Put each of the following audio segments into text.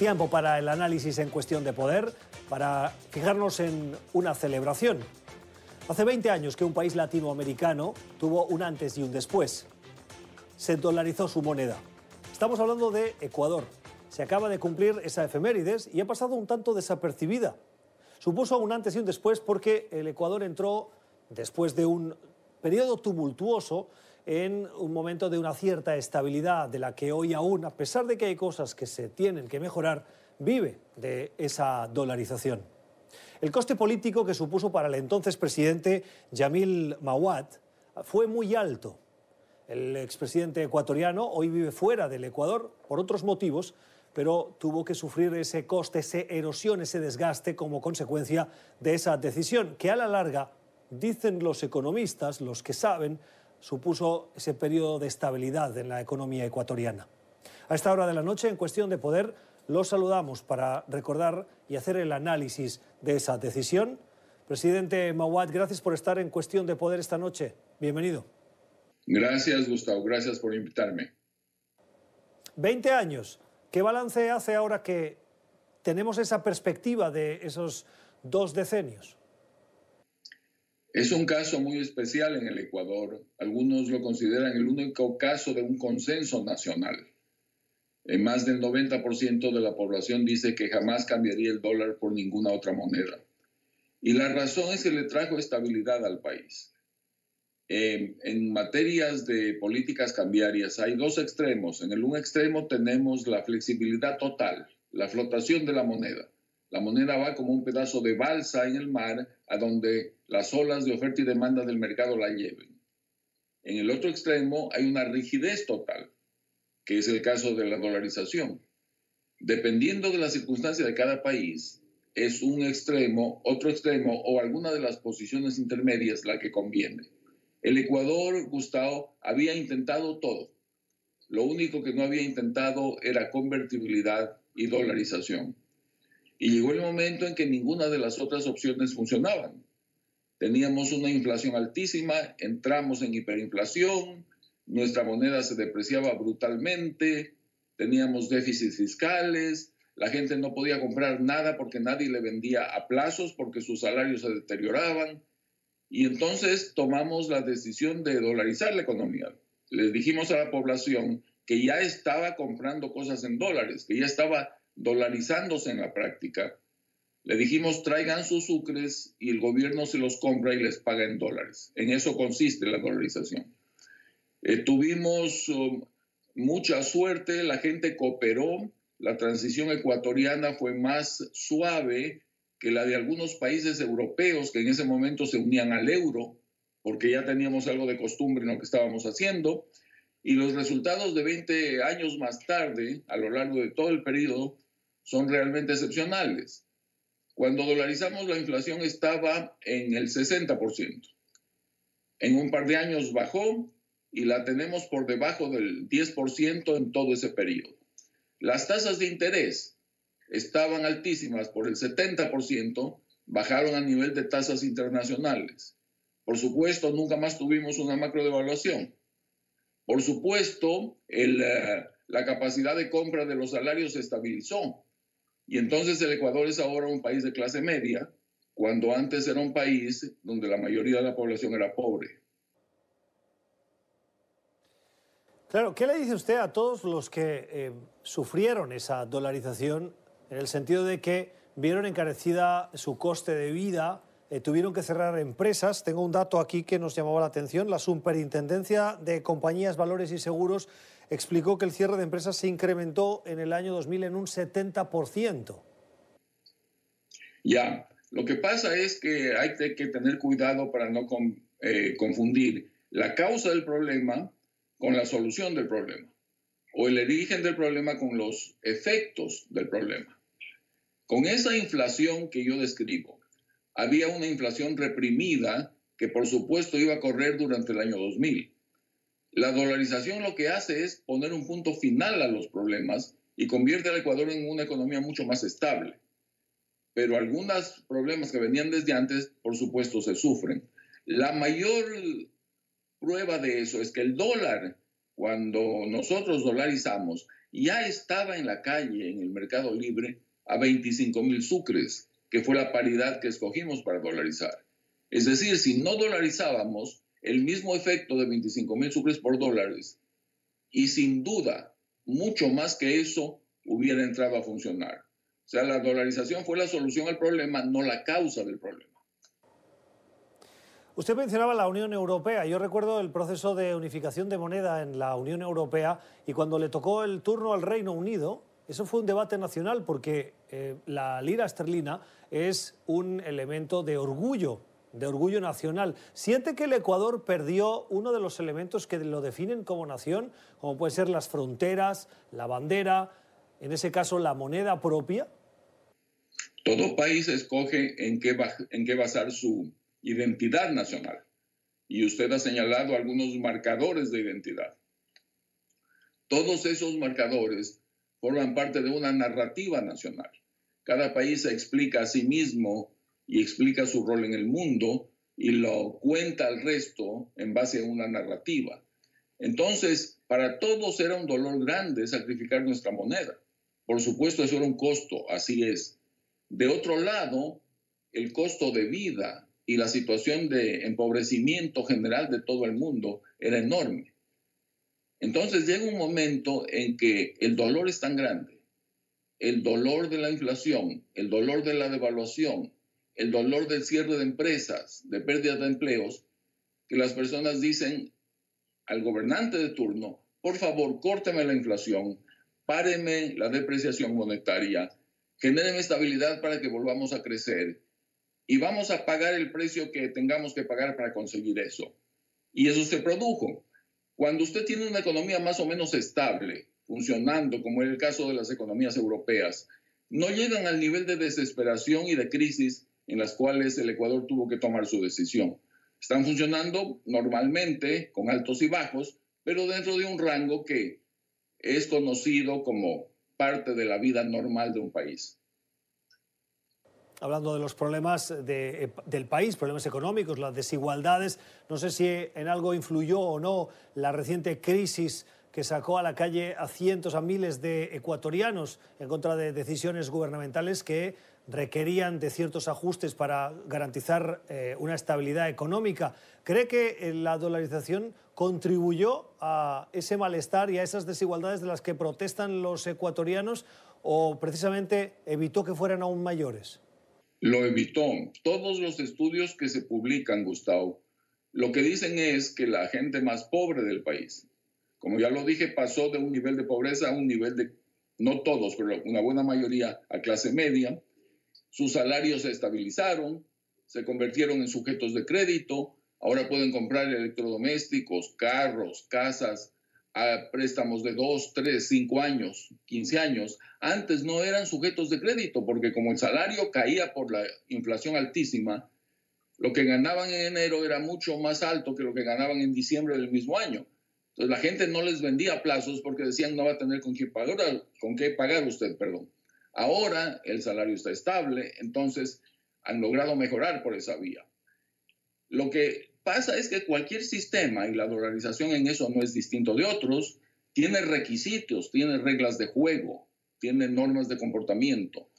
Tiempo para el análisis en cuestión de poder, para fijarnos en una celebración. Hace 20 años que un país latinoamericano tuvo un antes y un después. Se dolarizó su moneda. Estamos hablando de Ecuador. Se acaba de cumplir esa efemérides y ha pasado un tanto desapercibida. Supuso un antes y un después porque el Ecuador entró, después de un periodo tumultuoso, en un momento de una cierta estabilidad de la que hoy aún, a pesar de que hay cosas que se tienen que mejorar, vive de esa dolarización. El coste político que supuso para el entonces presidente Yamil Mawad fue muy alto. El expresidente ecuatoriano hoy vive fuera del Ecuador por otros motivos, pero tuvo que sufrir ese coste, esa erosión, ese desgaste como consecuencia de esa decisión, que a la larga, dicen los economistas, los que saben, supuso ese periodo de estabilidad en la economía ecuatoriana. A esta hora de la noche, en cuestión de poder, los saludamos para recordar y hacer el análisis de esa decisión. Presidente Mawad, gracias por estar en cuestión de poder esta noche. Bienvenido. Gracias, Gustavo. Gracias por invitarme. 20 años. ¿Qué balance hace ahora que tenemos esa perspectiva de esos dos decenios? Es un caso muy especial en el Ecuador. Algunos lo consideran el único caso de un consenso nacional. En más del 90% de la población dice que jamás cambiaría el dólar por ninguna otra moneda. Y la razón es que le trajo estabilidad al país. en materias de políticas cambiarias hay dos extremos. En el un extremo tenemos la flexibilidad total, la flotación de la moneda. La moneda va como un pedazo de balsa en el mar a donde las olas de oferta y demanda del mercado la lleven. En el otro extremo hay una rigidez total, que es el caso de la dolarización. Dependiendo de la circunstancia de cada país, es un extremo, otro extremo o alguna de las posiciones intermedias la que conviene. El Ecuador, Gustavo, había intentado todo. Lo único que no había intentado era convertibilidad y dolarización. Y llegó el momento en que ninguna de las otras opciones funcionaban. Teníamos una inflación altísima, entramos en hiperinflación, nuestra moneda se depreciaba brutalmente, teníamos déficits fiscales, la gente no podía comprar nada porque nadie le vendía a plazos porque sus salarios se deterioraban. Y entonces tomamos la decisión de dolarizar la economía. Les dijimos a la población que ya estaba comprando cosas en dólares, que ya estaba dolarizándose en la práctica. Le dijimos, traigan sus sucres y el gobierno se los compra y les paga en dólares. En eso consiste la dolarización. Eh, tuvimos um, mucha suerte, la gente cooperó, la transición ecuatoriana fue más suave que la de algunos países europeos que en ese momento se unían al euro, porque ya teníamos algo de costumbre en lo que estábamos haciendo. Y los resultados de 20 años más tarde, a lo largo de todo el periodo, son realmente excepcionales. Cuando dolarizamos la inflación estaba en el 60%. En un par de años bajó y la tenemos por debajo del 10% en todo ese periodo. Las tasas de interés estaban altísimas por el 70%, bajaron a nivel de tasas internacionales. Por supuesto, nunca más tuvimos una macro devaluación. Por supuesto, eh, la capacidad de compra de los salarios se estabilizó. Y entonces el Ecuador es ahora un país de clase media, cuando antes era un país donde la mayoría de la población era pobre. Claro, ¿qué le dice usted a todos los que eh, sufrieron esa dolarización en el sentido de que vieron encarecida su coste de vida, eh, tuvieron que cerrar empresas? Tengo un dato aquí que nos llamaba la atención. La Superintendencia de Compañías, Valores y Seguros explicó que el cierre de empresas se incrementó en el año 2000 en un 70%. Ya, lo que pasa es que hay que tener cuidado para no eh, confundir la causa del problema con la solución del problema o el origen del problema con los efectos del problema. Con esa inflación que yo describo, había una inflación reprimida que por supuesto iba a correr durante el año 2000. La dolarización lo que hace es poner un punto final a los problemas y convierte al Ecuador en una economía mucho más estable. Pero algunos problemas que venían desde antes, por supuesto, se sufren. La mayor prueba de eso es que el dólar, cuando nosotros dolarizamos, ya estaba en la calle, en el mercado libre, a 25 mil sucres, que fue la paridad que escogimos para dolarizar. Es decir, si no dolarizábamos, el mismo efecto de 25 mil sucres por dólares, y sin duda, mucho más que eso, hubiera entrado a funcionar. O sea, la dolarización fue la solución al problema, no la causa del problema. Usted mencionaba la Unión Europea. Yo recuerdo el proceso de unificación de moneda en la Unión Europea y cuando le tocó el turno al Reino Unido, eso fue un debate nacional porque eh, la lira esterlina es un elemento de orgullo, de orgullo nacional. ¿Siente que el Ecuador perdió uno de los elementos que lo definen como nación, como pueden ser las fronteras, la bandera, en ese caso la moneda propia? Todo país escoge en qué, en qué basar su identidad nacional. Y usted ha señalado algunos marcadores de identidad. Todos esos marcadores forman parte de una narrativa nacional. Cada país se explica a sí mismo y explica su rol en el mundo y lo cuenta al resto en base a una narrativa. Entonces, para todos era un dolor grande sacrificar nuestra moneda. Por supuesto, eso era un costo, así es. De otro lado, el costo de vida y la situación de empobrecimiento general de todo el mundo era enorme. Entonces llega un momento en que el dolor es tan grande, el dolor de la inflación, el dolor de la devaluación, el dolor del cierre de empresas, de pérdida de empleos, que las personas dicen al gobernante de turno, por favor, córteme la inflación, páreme la depreciación monetaria, genéreme estabilidad para que volvamos a crecer y vamos a pagar el precio que tengamos que pagar para conseguir eso. Y eso se produjo. Cuando usted tiene una economía más o menos estable, funcionando, como en el caso de las economías europeas, no llegan al nivel de desesperación y de crisis en las cuales el Ecuador tuvo que tomar su decisión. Están funcionando normalmente, con altos y bajos, pero dentro de un rango que es conocido como parte de la vida normal de un país hablando de los problemas eh, del país, problemas económicos, las desigualdades. No sé si en algo influyó o no la reciente crisis que sacó a la calle a cientos, a miles de ecuatorianos en contra de decisiones gubernamentales que requerían de ciertos ajustes para garantizar eh, una estabilidad económica. ¿Cree que eh, la dolarización contribuyó a ese malestar y a esas desigualdades de las que protestan los ecuatorianos o precisamente evitó que fueran aún mayores? Lo evitó. Todos los estudios que se publican, Gustavo, lo que dicen es que la gente más pobre del país, como ya lo dije, pasó de un nivel de pobreza a un nivel de, no todos, pero una buena mayoría, a clase media. Sus salarios se estabilizaron, se convirtieron en sujetos de crédito, ahora pueden comprar electrodomésticos, carros, casas, a préstamos de 2, 3, 5 años, 15 años, antes no eran sujetos de crédito, porque como el salario caía por la inflación altísima, lo que ganaban en enero era mucho más alto que lo que ganaban en diciembre del mismo año. Entonces la gente no les vendía plazos porque decían no va a tener con qué pagar, con qué pagar usted, perdón. Ahora el salario está estable, entonces han logrado mejorar por esa vía. Lo que pasa es que cualquier sistema, y la dolarización en eso no es distinto de otros, tiene requisitos, tiene reglas de juego, tiene normas de comportamiento.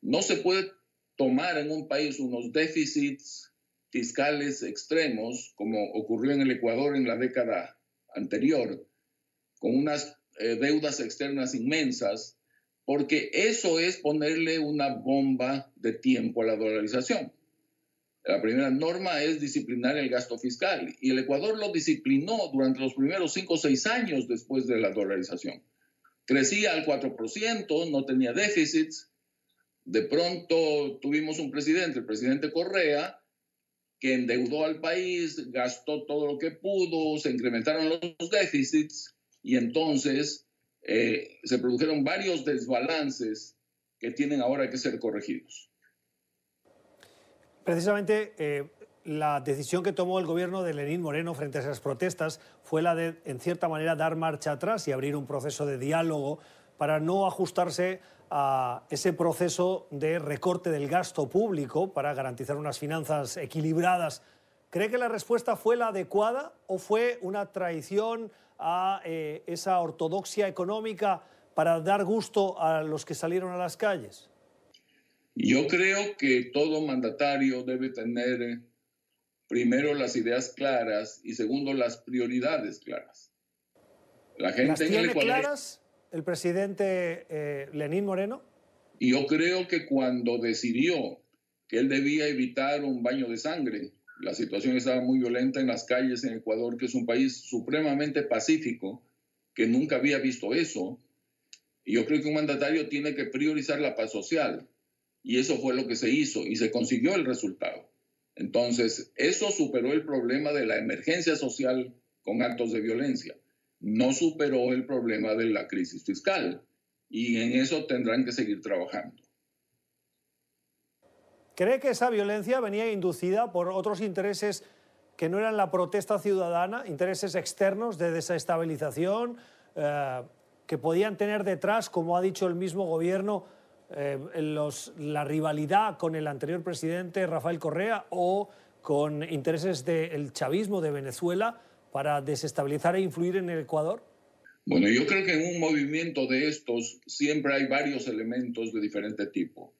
No se puede tomar en un país unos déficits fiscales extremos, como ocurrió en el Ecuador en la década anterior, con unas eh, deudas externas inmensas, porque eso es ponerle una bomba de tiempo a la dolarización. La primera norma es disciplinar el gasto fiscal y el Ecuador lo disciplinó durante los primeros cinco o seis años después de la dolarización. Crecía al 4%, no tenía déficits. De pronto tuvimos un presidente, el presidente Correa, que endeudó al país, gastó todo lo que pudo, se incrementaron los déficits y entonces eh, se produjeron varios desbalances que tienen ahora que ser corregidos. Precisamente eh, la decisión que tomó el gobierno de Lenín Moreno frente a esas protestas fue la de, en cierta manera, dar marcha atrás y abrir un proceso de diálogo para no ajustarse a ese proceso de recorte del gasto público para garantizar unas finanzas equilibradas. ¿Cree que la respuesta fue la adecuada o fue una traición a eh, esa ortodoxia económica para dar gusto a los que salieron a las calles? Yo creo que todo mandatario debe tener primero las ideas claras y segundo las prioridades claras. La gente ¿Las tiene claras el presidente eh, Lenín Moreno? Y yo creo que cuando decidió que él debía evitar un baño de sangre, la situación estaba muy violenta en las calles en Ecuador, que es un país supremamente pacífico, que nunca había visto eso. Y yo creo que un mandatario tiene que priorizar la paz social. Y eso fue lo que se hizo y se consiguió el resultado. Entonces, eso superó el problema de la emergencia social con actos de violencia. No superó el problema de la crisis fiscal. Y en eso tendrán que seguir trabajando. ¿Cree que esa violencia venía inducida por otros intereses que no eran la protesta ciudadana, intereses externos de desestabilización, eh, que podían tener detrás, como ha dicho el mismo gobierno, eh, la rivalidad con el anterior presidente Rafael Correa o con intereses del chavismo de Venezuela para desestabilizar e influir en el Ecuador? Bueno, yo creo que en un movimiento de estos siempre hay varios elementos de diferente tipo.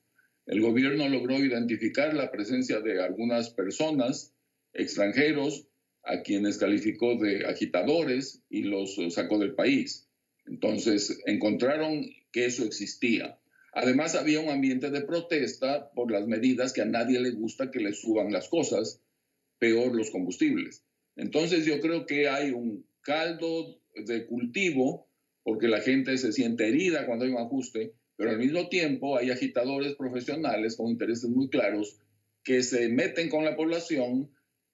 El gobierno logró identificar la presencia de algunas personas, extranjeros, a quienes calificó de agitadores y los sacó del país. Entonces, encontraron que eso existía. Además, había un ambiente de protesta por las medidas que a nadie le gusta que le suban las cosas, peor los combustibles. Entonces, yo creo que hay un caldo de cultivo porque la gente se siente herida cuando hay un ajuste, pero al mismo tiempo hay agitadores profesionales con intereses muy claros que se meten con la población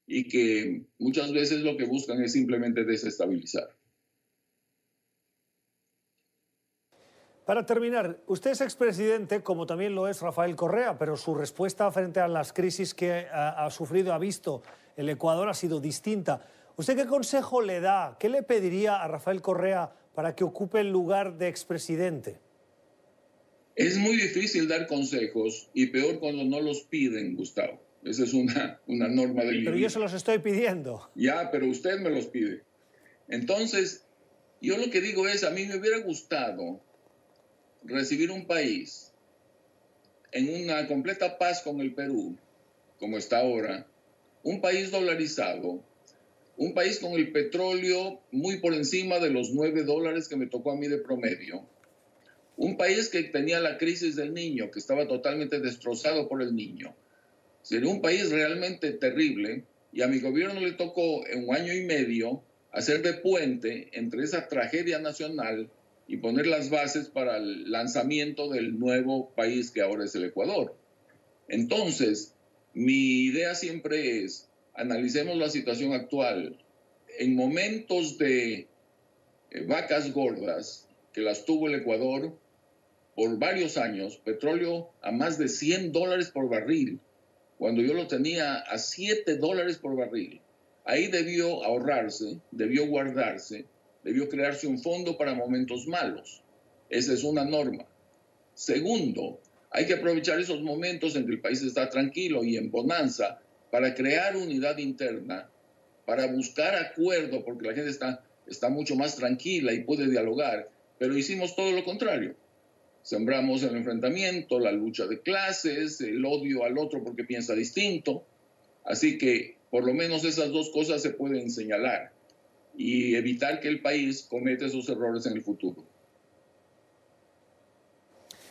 y que muchas veces lo que buscan es simplemente desestabilizar. Para terminar, usted es expresidente, como también lo es Rafael Correa, pero su respuesta frente a las crisis que ha, sufrido, ha visto el Ecuador ha sido distinta. ¿Usted qué consejo le da, qué le pediría a Rafael Correa para que ocupe el lugar de expresidente? Es muy difícil dar consejos y peor cuando no los piden, Gustavo. Esa es una, una norma del Pero yo se los estoy pidiendo. Ya, pero usted me los pide. Entonces, yo lo que digo es, a mí me hubiera gustado recibir un país en una completa paz con el Perú, como está ahora, un país dolarizado, un país con el petróleo muy por encima de los 9 dólares que me tocó a mí de promedio, un país que tenía la crisis del niño, que estaba totalmente destrozado por el niño. Sería un país realmente terrible y a mi gobierno le tocó en un año y medio hacer de puente entre esa tragedia nacional y poner las bases para el lanzamiento del nuevo país que ahora es el Ecuador. Entonces, mi idea siempre es, analicemos la situación actual. En momentos de eh, vacas gordas, que las tuvo el Ecuador por varios años, petróleo a más de 100 dólares por barril, cuando yo lo tenía a 7 dólares por barril. Ahí debió ahorrarse, debió guardarse debió crearse un fondo para momentos malos. Esa es una norma. Segundo, hay que aprovechar esos momentos en que el país está tranquilo y en bonanza para crear unidad interna, para buscar acuerdo, porque la gente está, está mucho más tranquila y puede dialogar, pero hicimos todo lo contrario. Sembramos el enfrentamiento, la lucha de clases, el odio al otro porque piensa distinto. Así que por lo menos esas dos cosas se pueden señalar y evitar que el país cometa esos errores en el futuro.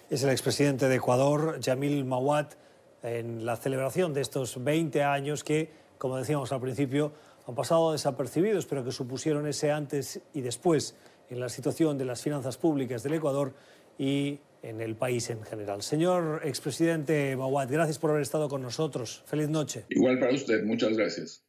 Es el expresidente de Ecuador, Yamil Mawat, en la celebración de estos 20 años que, como decíamos al principio, han pasado desapercibidos, pero que supusieron ese antes y después en la situación de las finanzas públicas del Ecuador y en el país en general. Señor expresidente Mawat, gracias por haber estado con nosotros. Feliz noche. Igual para usted, muchas gracias.